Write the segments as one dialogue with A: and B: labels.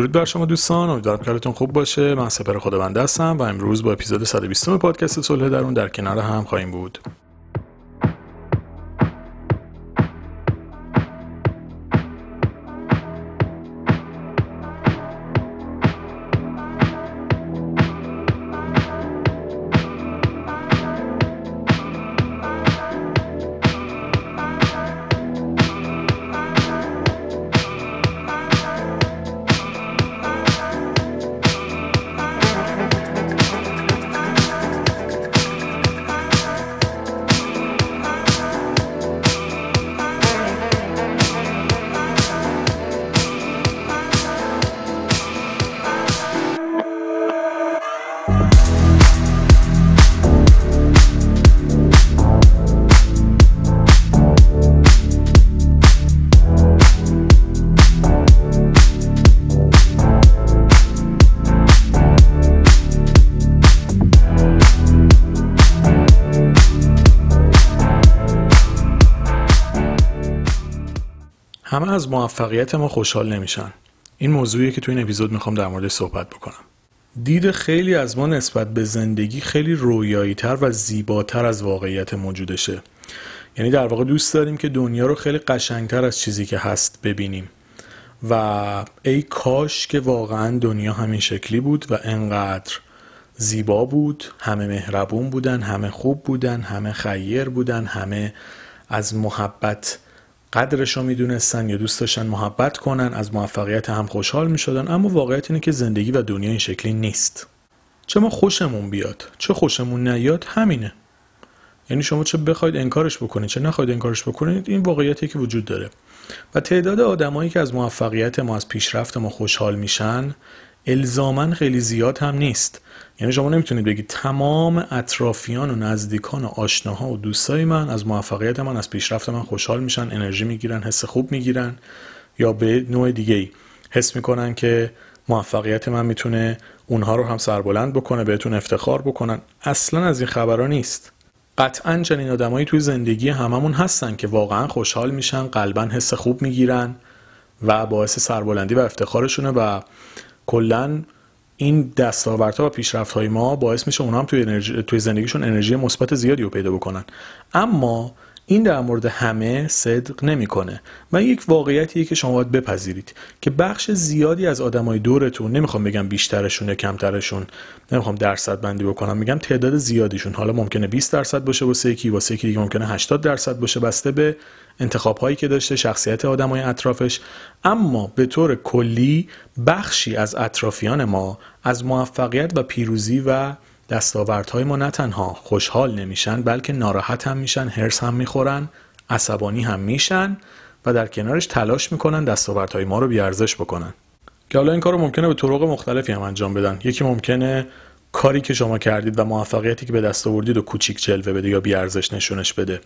A: درود بر شما دوستان امیدوارم که حالتون خوب باشه. من سپر خداونده هستم و امروز با اپیزود 120 پادکست صلح درون در کنار هم خواهیم بود. همه از موفقیت ما خوشحال نمیشن. این موضوعیه که تو این اپیزود می‌خوام در موردش صحبت بکنم. دید خیلی از ما نسبت به زندگی خیلی رویایی تر و زیباتر از واقعیت موجودشه. یعنی در واقع دوست داریم که دنیا رو خیلی قشنگتر از چیزی که هست ببینیم. و ای کاش که واقعا دنیا همین شکلی بود و انقدر زیبا بود همه مهربون بودن همه خوب بودن همه خیر بودن همه از محبت قدرش رو می‌دونستن یا دوست داشتن محبت کنن از موفقیت هم خوشحال می‌شدن اما واقعیت اینه که زندگی و دنیا این شکلی نیست. چه ما خوشمون بیاد چه خوشمون نیاد همینه. یعنی شما چه بخواید انکارش بکنید چه نخواید انکارش بکنید این واقعیتی که وجود داره. و تعداد آدمایی که از موفقیت ما از پیشرفت ما خوشحال میشن الزاما خیلی زیاد هم نیست. یعنی شما نمی‌تونید بگید تمام اطرافیان و نزدیکان و آشناها و دوستای من از موفقیت من از پیشرفت من خوشحال میشن انرژی می‌گیرن حس خوب می‌گیرن یا به نوع دیگه ای حس می‌کنن که موفقیت من می‌تونه اونها رو هم سربلند بکنه بهتون افتخار بکنن. اصلا از این خبرها نیست. قطعا چنین آدمایی توی زندگی هممون هستن که واقعا خوشحال میشن قلبا حس خوب می‌گیرن و باعث سربلندی و افتخارشونه و کلا این دستاوردها و پیشرفت های ما باعث میشه اونها هم توی, انرژی، توی زندگیشون انرژی مثبت زیادی رو پیدا بکنن. اما این در مورد همه صدق نمی‌کنه و یک واقعیتیه که شما باید بپذیرید که بخش زیادی از آدمای دورتون نمی‌خوام بگم بیشترشون یا کمترشون نمی‌خوام درصد بندی بکنم میگم تعداد زیادیشون. حالا ممکنه 20 درصد باشه واسه یکی واسه یکی دیگه ممکنه 80 درصد باشه بسته به انتخاب هایی که داشته شخصیت آدمای اطرافش. اما به طور کلی بخشی از اطرافیان ما از موفقیت و پیروزی و دستاوردهای ما نه تنها خوشحال نمیشن بلکه ناراحت هم میشن هرس هم می‌خورن عصبانی هم میشن و در کنارش تلاش می‌کنن دستاوردهای ما رو بیارزش بکنن. که حالا این کار ممکنه به طرق مختلفی هم انجام بدن. یکی ممکنه کاری که شما کردید و موفقیتی که به دست آوردید و کوچیک جلوه بده یا بیارزش نشونش بده.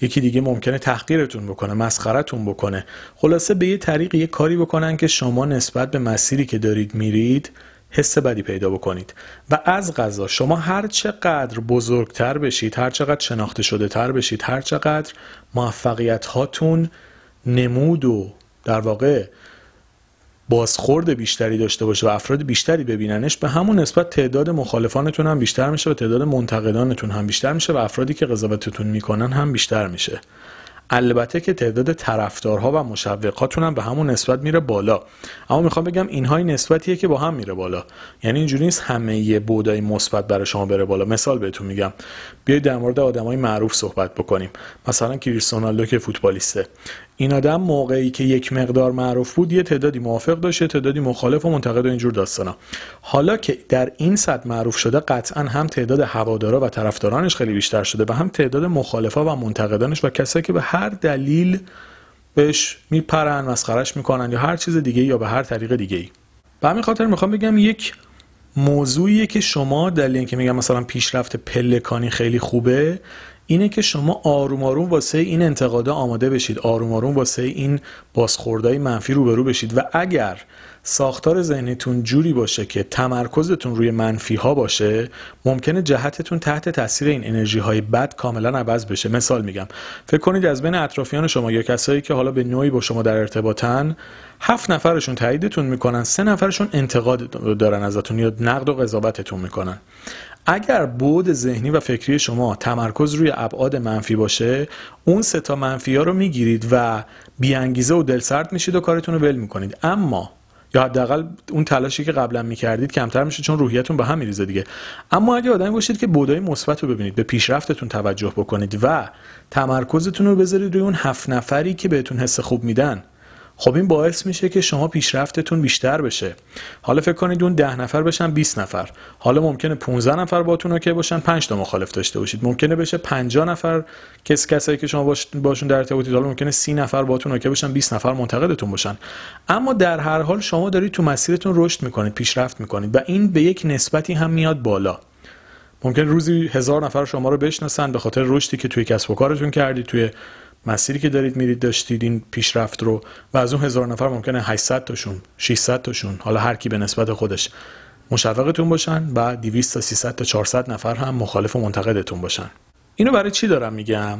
A: یکی دیگه ممکنه تحقیرتون بکنه مسخرتون بکنه. خلاصه به یه طریق یه کاری بکنن که شما نسبت به مسیری که دارید میرید حس بدی پیدا بکنید. و از غذا شما هر چقدر بزرگتر بشید هر چقدر شناخته شده تر بشید هر چقدر موفقیت هاتون نمود و در واقع بازخورد بیشتری داشته باشه و افراد بیشتری ببیننش به همون نسبت تعداد مخالفانتون هم بیشتر میشه و تعداد منتقدانتون هم بیشتر میشه و افرادی که قضاوتتون می‌کنن هم بیشتر میشه. البته که تعداد طرفدارها و مشوقاتون هم به همون نسبت میره بالا. اما می‌خوام بگم اینها نسبتیه که با هم میره بالا. یعنی اینجوری نیست همه یه بودای مثبت برای شما بره بالا. مثال بهتون میگم. بیاید در مورد آدمای معروف صحبت بکنیم. مثلا کریستیانو که فوتبالیسته. این آدم موقعی که یک مقدار معروف بود یه تعدادی موافق داشت یه تعدادی مخالف و منتقد و اینجور داستانا. حالا که در این سطح معروف شده قطعا هم تعداد هوادارا و طرفدارانش خیلی بیشتر شده و هم تعداد مخالفا و منتقدانش و کسایی که به هر دلیل بهش میپرن مسخرش می‌کنن یا هر چیز دیگه یا به هر طریق دیگه ای به همین خاطر می‌خوام بگم یک موضوعیه که شما دلیل اینکه میگم مثلا پیشرفت پلکانی خیلی خوبه. اینه که شما آروم آروم واسه این انتقادا آماده بشید. آروم آروم واسه این بازخوردهای منفی روبرو بشید. و اگر ساختار ذهنیتون جوری باشه که تمرکزتون روی منفی ها باشه ممکنه جهتتون تحت تاثیر این انرژی های بد کاملا عوض بشه. مثال میگم. فکر کنید از بین اطرافیان شما یا کسایی که حالا به نوعی با شما در ارتباطن هفت نفرشون تاییدتون می‌کنن سه نفرشون انتقاد دارن ازتون یا نقد و قضاوتتون می‌کنن. اگر بود ذهنی و فکری شما تمرکز روی ابعاد منفی باشه اون سه تا منفی ها رو می‌گیرید و بیانگیزه و دلسرد میشید و کارتون رو ول می‌کنید. اما یا حداقل اون تلاشی که قبلا می‌کردید کمتر میشه چون روحیتون به هم میریزه دیگه. اما اگه آدمی باشید که بعدای مثبت رو ببینید به پیشرفتتون توجه بکنید و تمرکزتون رو بذارید روی اون هفت نفری که بهتون حس خوب میدن. خب این باعث میشه که شما پیشرفتتون بیشتر بشه. حالا فکر کنید اون ده نفر بشن 20 نفر. حالا ممکنه 15 نفر باتون OK باشن 5 تا مخالف داشته باشید. ممکنه بشه 50 نفر کس کسایی که شما باشون در ارتباطید. حالا ممکنه 30 نفر باتون OK باشن 20 نفر منتقدتون باشن. اما در هر حال شما دارید تو مسیرتون رشد می‌کنید پیشرفت می‌کنید و این به یک نسبتی هم میاد بالا. ممکن روزی هزار نفر شما رو بشناسن به خاطر رشدی که توی کسب و کارتون کردید توی مسیری که دارید میرید داشتید این پیشرفت رو و از اون هزار نفر ممکنه 800 تاشون 600 تاشون حالا هر کی به نسبت خودش مشوقتون باشن و 200 تا 300 تا 400 نفر هم مخالف و منتقدتون باشن. اینو برای چی دارم میگم؟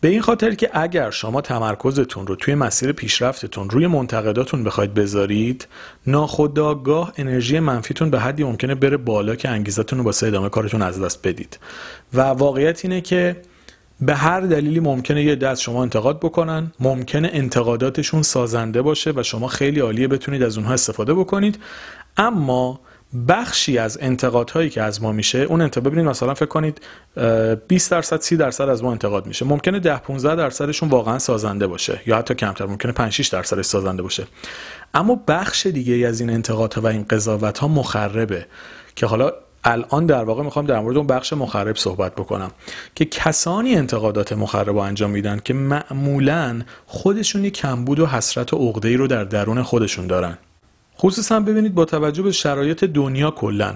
A: به این خاطر که اگر شما تمرکزتون رو توی مسیر پیشرفتتون روی منتقداتون بخواید بذارید ناخودآگاه انرژی منفیتون به حدی ممکنه بره بالا که انگیزتون رو واسه ادامه کارتون از دست بدید. و واقعیت اینه که به هر دلیلی ممکنه یه دست شما انتقاد بکنن ممکنه انتقاداتشون سازنده باشه و شما خیلی عالیه بتونید از اونها استفاده بکنید. اما بخشی از انتقادهایی که از ما میشه اون انتقاد ببینید مثلا فکر کنید 20 درصد 30 درصد از ما انتقاد میشه. ممکنه 10 15 درصدشون واقعا سازنده باشه یا حتی کمتر ممکنه 5 6 درصدش سازنده باشه. اما بخش دیگه از این انتقادها و این قضاوت ها مخربه که حالا الان در واقع می‌خوام در مورد اون بخش مخرب صحبت بکنم که کسانی انتقادات مخرب رو انجام میدن که معمولا خودشون یه کمبود و حسرت و عقده رو در درون خودشون دارن. خصوصا ببینید با توجه به شرایط دنیا کلا.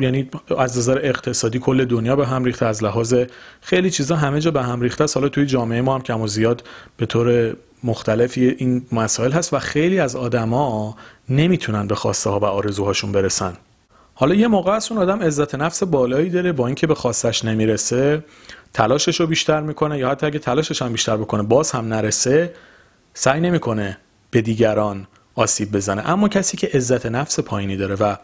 A: یعنی از نظر اقتصادی کل دنیا به هم ریخته از لحاظ خیلی چیزا همه جا به هم ریخته است. حالا توی جامعه ما هم کم و زیاد به طور مختلفی این مسائل هست و خیلی از آدما نمی‌تونن به خواسته ها و آرزوهاشون برسن. حالا یه موقع است اون آدم عزت نفس بالایی داره با اینکه به خواستش نمی‌رسه تلاشش رو بیشتر می‌کنه یا حتی اگه تلاشش هم بیشتر بکنه باز هم نرسه سعی نمی‌کنه به دیگران آسیب بزنه. اما کسی که عزت نفس پایینی داره و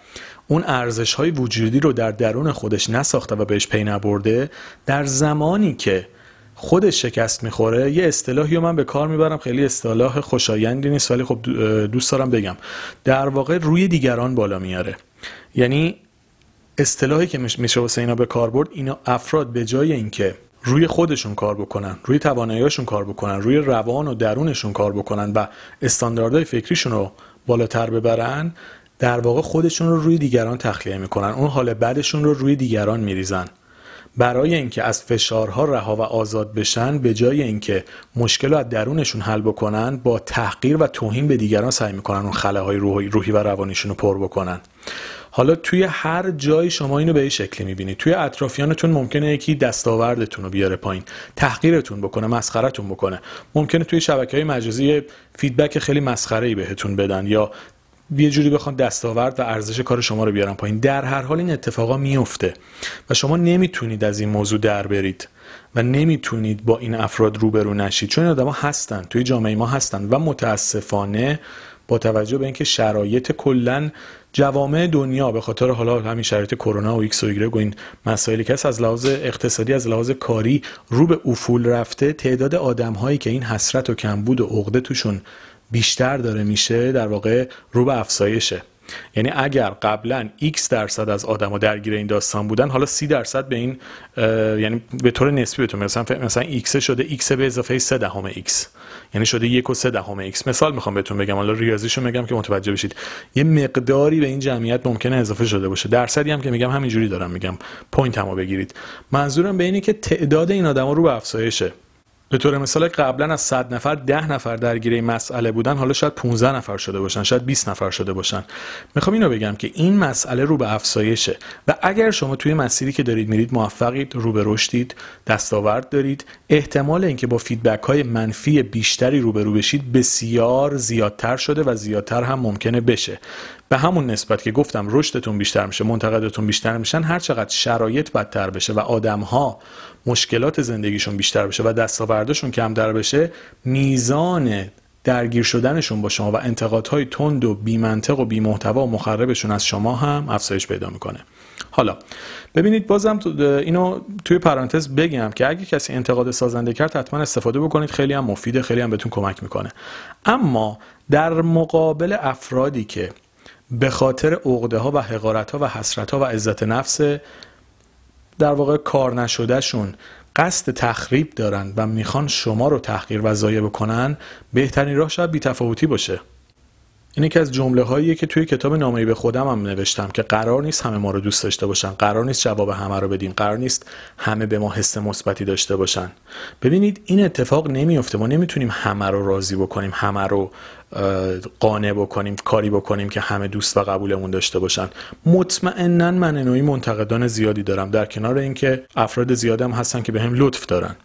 A: اون ارزش های وجودی رو در درون خودش نساخته و بهش پی نبرده در زمانی که خودش شکست می‌خوره یه اصطلاحی رو من به کار می‌برم خیلی اصطلاح خوشایندی نیست ولی خب دوست دارم بگم. در واقع روی دیگران بالا میاره. یعنی اصطلاحی که میشه واسه اینا به کار برد اینا افراد به جای اینکه روی خودشون کار بکنن روی تواناییشون کار بکنن روی روان و درونشون کار بکنن و استانداردهای فکریشون رو بالاتر ببرن در واقع خودشون رو روی دیگران تخلیه می‌کنن. اون حال بعدشون رو روی دیگران میریزن. برای اینکه از فشارها رها و آزاد بشن به جای اینکه مشکل رو از درونشون حل بکنن با تحقیر و توهین به دیگران سعی می‌کنن اون خلاهای روحی و روانیشون رو پر بکنن. حالا توی هر جای شما اینو به این شکلی می‌بینید توی اطرافیانتون ممکنه یکی دستاوردتون رو بیاره پایین تحقیرتون بکنه مسخرتون بکنه. ممکنه توی شبکه های مجازی فیدبک خیلی مسخره ای بهتون بدن یا یه جوری بخوان دستاورد و ارزش کار شما رو بیارن پایین. در هر حال این اتفاقا میفته و شما نمی‌تونید از این موضوع در برید و نمی‌تونید با این افراد روبرو نشید. چون این آدما هستن توی جامعه ما هستن و متاسفانه با توجه به اینکه شرایط کلا جوامع دنیا به خاطر حالا همین شرایط کرونا و x و ایگرگ و این مسائلی که از لحاظ اقتصادی از لحاظ کاری رو به افول رفته. تعداد آدم هایی که این حسرت و کمبود و عقده توشون بیشتر داره میشه در واقع رو به افزایشه. یعنی اگر قبلا x درصد از آدما درگیر این داستان بودن حالا 30 درصد به این یعنی به طور نسبی بهتون مثلا مثلا x شده x به اضافه 3 دهم x. یعنی شده یک و سه دهم x. مثال می‌خوام بهتون بگم. حالا ریاضیشو میگم که متوجه بشید. یه مقداری به این جمعیت ممکنه اضافه شده باشه. درصدی هم که میگم همینجوری دارم میگم. point مو بگیرید. منظورم به اینه که تعداد این آدما رو به افزایشه. به طور مثال قبلا از 100 نفر 10 نفر درگیر این مسئله بودن حالا شاید 15 نفر شده باشن شاید 20 نفر شده باشن. می‌خوام اینو بگم که این مسئله رو به افزایشه و اگر شما توی مسیری که دارید میرید موفقید رو به رشدید دستاورد دارید احتمال اینکه با فیدبک های منفی بیشتری رو به رو بشید بسیار زیادتر شده و زیادتر هم ممکنه بشه. به همون نسبت که گفتم رشدتون بیشتر میشه منتقدتون بیشتر میشن هر چقدر شرایط بدتر بشه و آدمها مشکلات زندگیشون بیشتر بشه و دستاوردشون کمتر بشه میزان درگیر شدنشون با شما و انتقادهای تند و بیمنطق و بیمحتوا و مخربشون از شما هم افزایش پیدا می‌کنه. حالا ببینید بازم اینو توی پرانتز بگم که اگه کسی انتقاد سازنده کرد حتما استفاده بکنید خیلی هم مفیده خیلی هم بهتون کمک می‌کنه. اما در مقابل افرادی که به خاطر عقده ها و حقارت ها و حسرت ها و عزت نفس در واقع کار نشدهشون قصد تخریب دارن و می‌خوان شما رو تحقیر و ضایع بکنن بهترین راه شاید بیتفاوتی باشه. این یکی از جمله هاییه که توی کتاب نامه‌ای به خودم هم نوشتم که قرار نیست همه ما رو دوست داشته باشن قرار نیست جواب همه رو بدیم قرار نیست همه به ما حس مثبتی داشته باشن. ببینید این اتفاق نمیفته ما نمی‌تونیم همه رو راضی بکنیم همه رو قانع بکنیم کاری بکنیم که همه دوست و قبولمون داشته باشن. مطمئنا من نوعی منتقدان زیادی دارم. در کنار اینکه افراد زیادم هستن که به هم لطف دارن.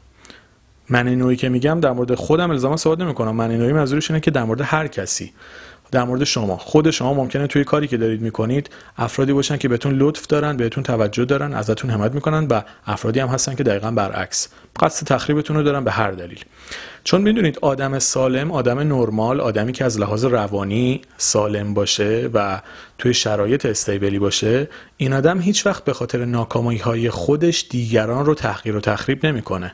A: من نوعی که میگم در مورد خودم الزاما صحبت نمی‌کنم. من نوعی منظورش اینه که در مورد هر کسی. در مورد شما. خود شما ممکنه توی کاری که دارید می‌کنید افرادی باشن که بهتون لطف دارن بهتون توجه دارن ازتون حمایت می‌کنن و افرادی هم هستن که دقیقا برعکس. قصد تخریبتون رو دارن به هر دلیل. چون می‌دونید آدم سالم آدم نرمال آدمی که از لحاظ روانی سالم باشه و توی شرایط استیبلی باشه این آدم هیچ وقت به خاطر ناکامایی های خودش دیگران رو تحقیر و تخریب نمی‌کنه.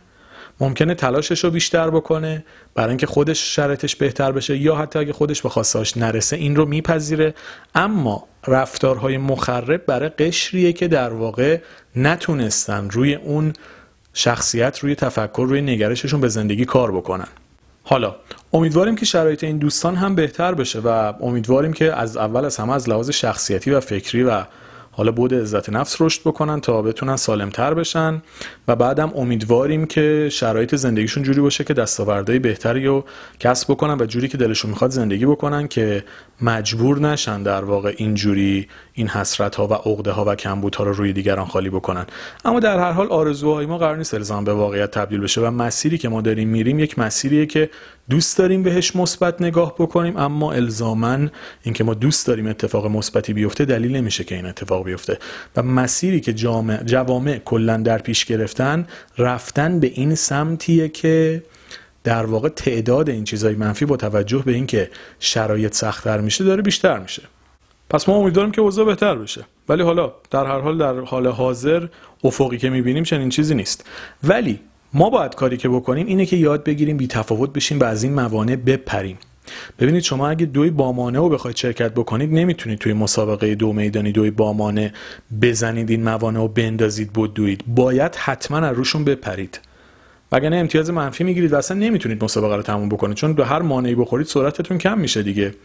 A: ممکنه تلاشش رو بیشتر بکنه برای اینکه خودش شرطش بهتر بشه یا حتی اگه خودش به خواستاش نرسه این رو میپذیره. اما رفتارهای مخرب برای قشریه که در واقع نتونستن روی اون شخصیت روی تفکر روی نگرششون به زندگی کار بکنن. حالا امیدواریم که شرایط این دوستان هم بهتر بشه و امیدواریم که از اول از همه از لحاظ شخصیتی و فکری و حالا بود عزت نفس رشد بکنن تا بتونن سالمتر بشن و بعدم امیدواریم که شرایط زندگیشون جوری باشه که دستاوردهای بهتری رو کسب بکنن و جوری که دلشون می‌خواد زندگی بکنن که مجبور نشن در واقع اینجوری این حسرت ها و عقده ها و کمبود ها رو روی دیگران خالی بکنن. اما در هر حال آرزوهای ما قرار نیست الزام به واقعیت تبدیل بشه و مسیری که ما داریم میریم یک مسیریه که دوست داریم بهش مثبت نگاه بکنیم اما الزاما اینکه ما دوست داریم اتفاق مثبتی بیفته دلیل نمیشه که این اتفاق بیفته. و مسیری که جامع جوامع کلا در پیش گرفتن رفتن به این سمتیه که در واقع تعداد این چیزهای منفی با توجه به اینکه شرایط سختتر میشه داره بیشتر میشه. پس ما امیدواریم که اوضاع بهتر بشه. ولی حالا در هر حال در حال حاضر افقی که می‌بینیم چنین چیزی نیست. ولی ما باید کاری که بکنیم اینه که یاد بگیریم بی تفاوت بشیم و از این موانع بپریم. ببینید شما اگه دوی بامانه رو بخواید شرکت بکنید نمی‌تونید توی مسابقه دو میدانی دوی بامانه بزنید این موانع رو بندازید بدوید. باید حتما از روشون بپرید. وگرنه امتیاز منفی می‌گیرید و اصلا نمی‌تونید مسابقه رو تموم بکنید چون به هر مانعی بخورید سرعتتون کم میشه دیگه.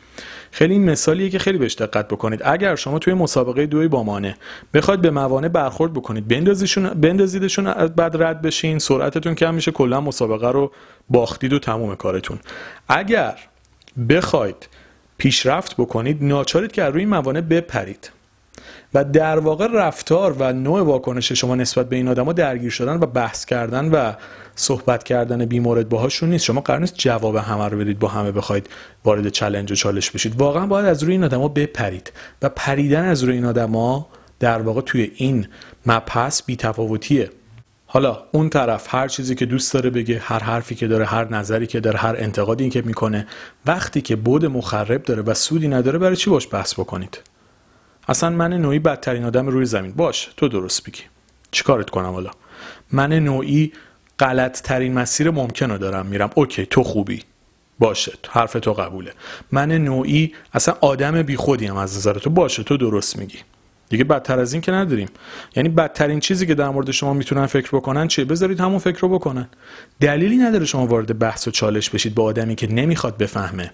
A: خیلی این مثالیه که خیلی بهش دقت بکنید. اگر شما توی مسابقه دوی با مانع بخواید به موانع برخورد بکنید بندازیشون بندازیدشون بعد رد بشین سرعتتون کم میشه کلا مسابقه رو باختید و تموم کارتون. اگر بخواید پیشرفت بکنید ناچارید که روی موانع بپرید. و در واقع رفتار و نوع واکنش شما نسبت به این آدما درگیر شدن و بحث کردن و صحبت کردن بیمورد باهاشون نیست. شما قرار نیست جواب همه رو بدید با همه بخواید وارد چلنج و چالش بشید. واقعا باید از روی این آدما بپرید و پریدن از روی این آدما در واقع توی این مبحث بیتفاوتیه. حالا اون طرف هر چیزی که دوست داره بگه هر حرفی که داره هر نظری که داره هر انتقادی که می‌کنه وقتی که بود مخرب داره و سودی نداره برای چی باش بحث بکنید؟ اصلا من نوعی بدترین آدم روی زمین. باش تو درست بگی چیکارت کنم حالا؟ من نوعی غلط ترین مسیر ممکن رو دارم میرم. اوکی تو خوبی. باشه حرف تو قبوله. من نوعی اصلا آدم بی خودیم از نظر تو. باشه تو درست میگی. دیگه بدتر از این که نداریم. یعنی بدترین چیزی که در مورد شما می‌تونن فکر بکنن چیه؟ بذارید همون فکر رو بکنن. دلیلی نداره شما وارد بحث و چالش بشید با آدمی که نمی‌خواد بفهمه.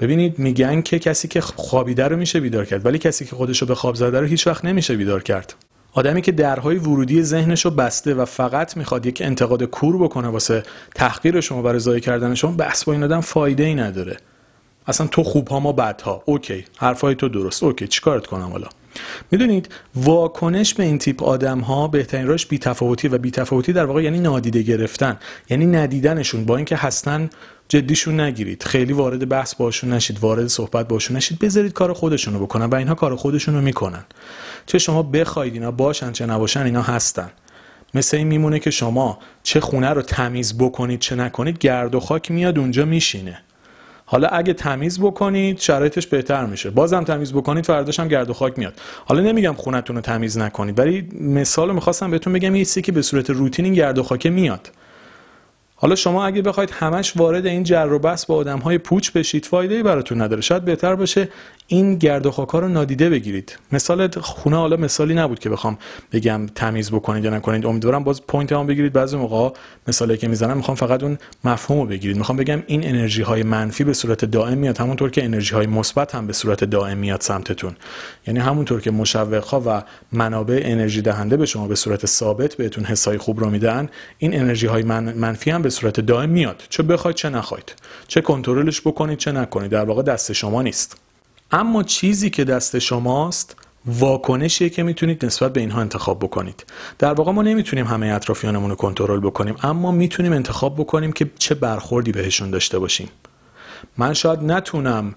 A: ببینید میگن که کسی که خوابیده رو میشه بیدار کرد ولی کسی که خودش رو به خواب زده رو هیچ وقت نمیشه بیدار کرد. آدمی که درهای ورودی ذهنش رو بسته و فقط می‌خواد یک انتقاد کور بکنه واسه تحقیر شما و ضایع کردن شما بحث با این آدم فایده ای نداره. اصلا تو خوب ها ما بد ها OK حرفای تو درست. OK چیکارت کنم حالا؟ می‌دونید واکنش به این تیپ آدم ها بهترین راهش بی‌تفاوتی و بی‌تفاوتی در واقع یعنی نادیده گرفتن یعنی ندیدنشون. با اینکه هستن جدیشون نگیرید. خیلی وارد بحث باشون نشید وارد صحبت باشون نشید. بذارید کار خودشونو بکنن و اینها کار خودشونو می‌کنن. چه شما بخواید اینا باشن چه نباشن اینا هستن. مثل این میمونه که شما چه خونه رو تمیز بکنید چه نکنید گرد و خاک میاد اونجا میشینه. حالا اگه تمیز بکنید شرایطش بهتر میشه. بازم تمیز بکنید فرداش هم گرد و خاک میاد. حالا نمیگم خونتون رو تمیز نکنید ولی مثال می‌خواستم بهتون بگم یه که به صورت روتین این گرد و خاک میاد. حالا شما اگه بخواید همش وارد این جر و بحث با آدم های پوچ بشید فایده ای براتون نداره. شاید بهتر باشه این گرد و خاکا رو نادیده بگیرید. مثال خونه حالا مثالی نبود که بخوام بگم تمیز بکنید یا نکنید. امیدوارم باز point مو بگیرید. بعضی موقع مثالی که می‌زنم می‌خوام فقط اون مفهوم رو بگیرید. می‌خوام بگم این انرژی های منفی به صورت دائم میاد همونطور که انرژی های مثبت هم به صورت دائم میاد سمتتون. یعنی همونطور که مشوق و منابع انرژی دهنده به شما به صورت ثابت بهتون حسای خوب رو میدن این انرژی های منفی هم صورت دائم میاد. چه بخواید چه نخواید. چه کنترلش بکنید چه نکنید. در واقع دست شما نیست. اما چیزی که دست شماست واکنشیه که می‌تونید نسبت به اینها انتخاب بکنید. در واقع ما نمی‌تونیم همه اطرافیانمون رو کنترل بکنیم اما می‌تونیم انتخاب بکنیم که چه برخوردی بهشون داشته باشیم. من شاید نتونم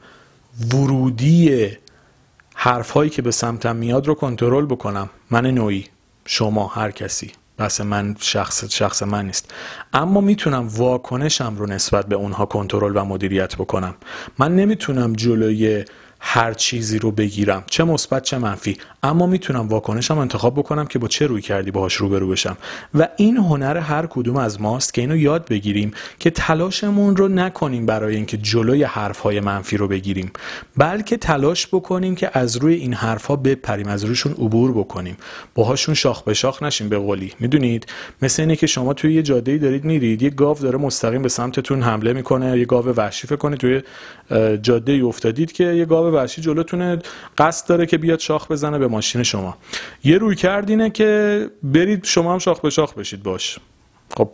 A: ورودی حرفهایی که به سمتم میاد رو کنترل بکنم. من نوعی شما هر کسی. بس من شخص شخص من نیست. اما می‌تونم واکنشم رو نسبت به اونها کنترل و مدیریت بکنم. من نمی‌تونم جلوی هر چیزی رو بگیرم. چه مثبت چه منفی. اما می‌تونم واکنشم انتخاب بکنم که با چه روی کردی باهاش روبرو بشم. و این هنر هر کدوم از ماست که اینو یاد بگیریم که تلاشمون رو نکنیم برای اینکه جلوی حرفهای منفی رو بگیریم بلکه تلاش بکنیم که از روی این حرفها بپریم از رویشون عبور بکنیم. باهاشون شاخ به شاخ نشیم به قولی. می‌دونید؟ مثل اینه که شما توی یه جاده دارید میرید یه گاو داره مستقیم به سمتتون حمله می‌کنه یه گاو وحشی فکر توی جاده افتادید که یه گاو وحشی جلوتونه قصد داره که بیاد شاخ بزنه به ماشین شما. یه روی کردینه که برید شما هم شاخ به شاخ بشید باش. خب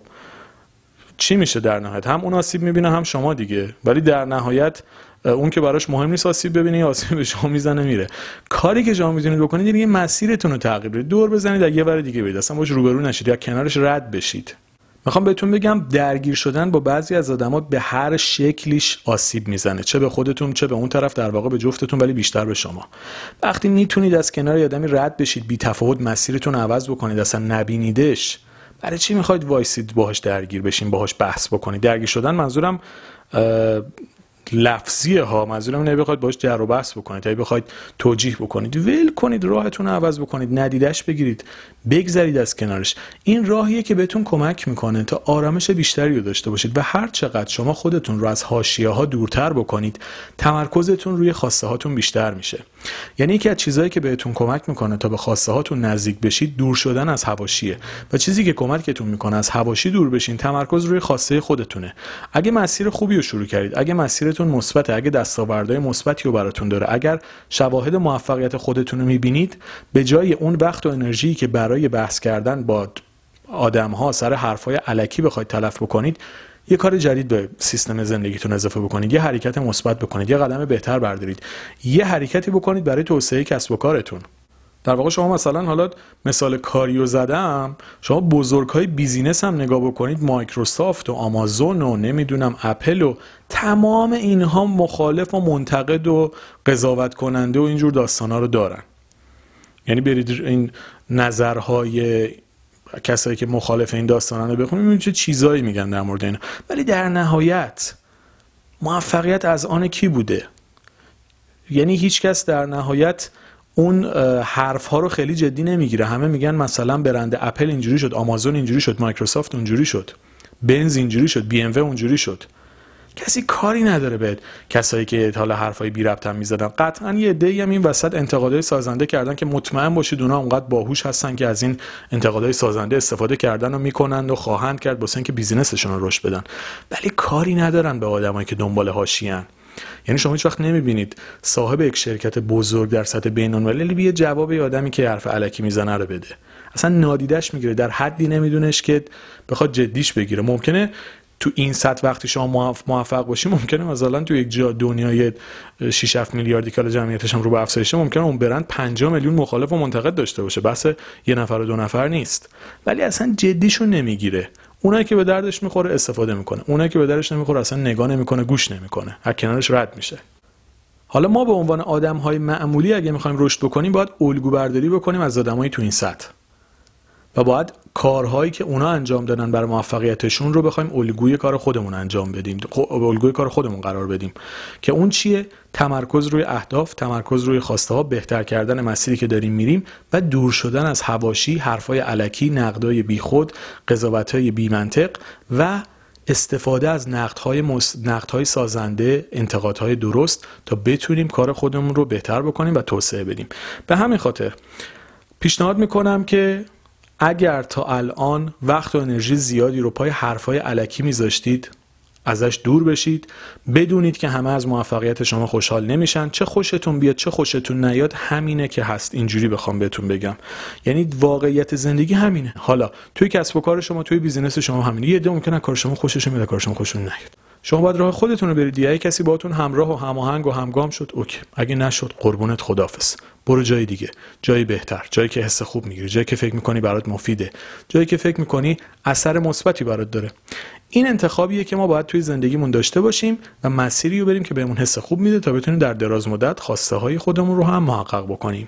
A: چی میشه در نهایت؟ هم اون آسیب می‌بینه هم شما دیگه. ولی در نهایت اون که براش مهم نیست آسیب ببینه یا آسیب به شما می‌زنه میره. کاری که شما می‌تونید بکنید یه مسیرتون رو تغییر بدید. دور بزنید در یه ور دیگه برید. اصلا باش روبرو نشید یا کنارش رد بشید. می‌خوام بهتون بگم درگیر شدن با بعضی از آدما به هر شکلیش آسیب می‌زنه. چه به خودتون چه به اون طرف در واقع به جفتتون ولی بیشتر به شما. وقتی می‌تونید از کنار آدمی رد بشید بی تفاوت مسیرتون عوض بکنید اصلا نبینیدش برای چی می‌خواید وایسید باهاش درگیر بشین باهاش بحث بکنید؟ درگیر شدن منظورم لفظیه ها منظورم نه بخواید باش جر و بحث بکنید. تا بخواید توجیه بکنید ول کنید راهتون رو عوض بکنید ندیدش بگیرید بگذرید از کنارش. این راهیه که بهتون کمک می‌کنه تا آرامش بیشتری رو داشته باشید و هر چقدر شما خودتون رو از حاشیه ها دورتر بکنید تمرکزتون روی خواسته هاتون بیشتر میشه. یعنی یکی از چیزهایی که بهتون کمک می‌کنه تا به خواسته هاتون نزدیک بشید دور شدن از حواشیه. و چیزی که کمکتون می‌کنه از حواشی دور بشین تمرکز روی خواسته خودتونه. اگه مسیر خوبی رو شروع کردید اگه مسیرتون مثبته اگه دستاوردهای مثبتی رو براتون داره اگر شواهد موفقیت خودتون رو می‌بینید به جای اون وقت و انرژی که برای بحث کردن با آدم ها سر حرفای علکی بخواید تلف بکنید یه کار جدید به سیستم زندگیتون اضافه بکنید یه حرکت مثبت بکنید یه قدم بهتر بردارید. یه حرکتی بکنید برای توسعه کسب و کارتون. در واقع شما مثلا حالا مثال کاریو زدم شما بزرگ های business هم نگاه بکنید مایکروسافت و آمازون و نمی‌دونم اپل و تمام اینها مخالف و منتقد و قضاوت کننده و اینجور داستان ها رو دارن. یعنی برید این نظرهای کسایی که مخالف این داستان رو بخونید چه چیزایی میگن در مورد این. ولی در نهایت موفقیت از آن کی بوده؟ یعنی هیچکس در نهایت اون حرف ها رو خیلی جدی نمی‌گیره. همه میگن مثلا برند اپل اینجوری شد آمازون اینجوری شد مایکروسافت اونجوری شد بنز اینجوری شد بی ام اونجوری شد. کسی کاری نداره به کسایی که حالا حرفای بی ربط هم می‌زدن. قطعا یه عده‌ای هم این وسط انتقادهای سازنده کردن که مطمئن باشید اونها اونقدر باهوش هستن که از این انتقادهای سازنده استفاده کردن و می‌کنند و خواهند کرد واسه اینکه business شون رو رشد بدن. ولی کاری ندارن به آدمایی که دنبال حاشیه‌ان یعنی شما هیچ وقت نمی‌بینید صاحب یک شرکت بزرگ در سطح بین‌المللی یه جواب یه آدمی که حرف علکی می‌زنه رو بده. اصلا نادیدش می‌گیره. در حدی نمیدونش که بخواد جدیش بگیره. ممکنه تو این سطح وقتی شما موفق باشی ممکنه مثلا تو یک جا دنیای 6 7 میلیاردی که جمعیتش هم رو به افزایشه ممکنه اون برند 5 میلیون مخالف و منتقد داشته باشه. بس یه نفر و دو نفر نیست. ولی اصلا جدیشو نمی‌گیره. اونایی که به دردش می‌خوره استفاده می‌کنه. اونایی که به دردش نمی‌خوره اصلا نگاه نمی‌کنه گوش نمی‌کنه. هر کنارش رد میشه. حالا ما به عنوان آدم های معمولی اگه می‌خوایم رشد بکنیم باید الگو برداری بکنیم از آدمای تو این سطح. و باید کارهایی که اونا انجام دادن برای موفقیتشون رو بخوایم الگوی کار خودمون انجام بدیم. الگوی کار خودمون قرار بدیم. که اون چیه؟ تمرکز روی اهداف تمرکز روی خواسته ها بهتر کردن مسیری که داریم میریم و دور شدن از هواشی حرفای علکی نقدای بیخود قضاوتهای بیمنطق و استفاده از نقدهای, مس... نقدهای سازنده انتقادهای درست تا بتونیم کار خودمون رو بهتر بکنیم و توسعه بدیم. به همین خاطر پیشنهاد می‌کنم که اگر تا الان وقت و انرژی زیادی رو پای حرفای الکی میذاشتید ازش دور بشید بدونید که همه از موفقیت شما خوشحال نمیشن چه خوشتون بیاد چه خوشتون نیاد همینه که هست. اینجوری بخوام بهتون بگم. یعنی واقعیت زندگی همینه. حالا توی کسب و کار شما توی business شما همینه. یه عده ممکنه کار شما خوشش میاد کار شما خوشتون نیاد. شما باید راه خودتون رو برید. یا کسی باهاتون همراه و هماهنگ و همگام شد OK. اگه نشد قربونت خدافظ برو جای دیگه. جایی بهتر. جایی که حس خوب می‌گیری. جایی که فکر می‌کنی برات مفیده. جایی که فکر می‌کنی اثر مثبتی برات داره. این انتخابیه که ما باید توی زندگیمون داشته باشیم و مسیری رو بریم که بهمون حس خوب میده تا بتونیم در دراز مدت خواسته های خودمون رو هم محقق بکنیم.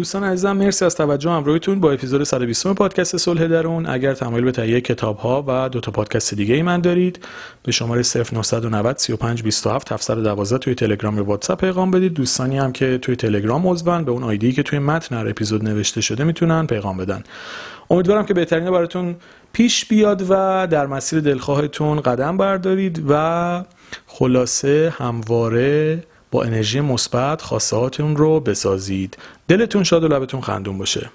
A: دوستان عزیزم مرسی از توجه همراهیتون با اپیزود 120 پادکست صلح درون. اگر تمایل به تهیه کتاب ها و دو تا پادکست دیگه ای من دارید به شماره 0990 35 27 712 توی تلگرام یا واتساپ پیغام بدید. دوستانی هم که توی تلگرام عضون به اون آیدی که توی متن هر اپیزود نوشته شده می‌تونن پیغام بدن. امیدوارم که بهترین براتون پیش بیاد و در مسیر دلخواهتون قدم بردارید و خلاصه همواره با انرژی مثبت خواستهاتون رو بسازید. دلتون شاد و لبتون خندون باشه.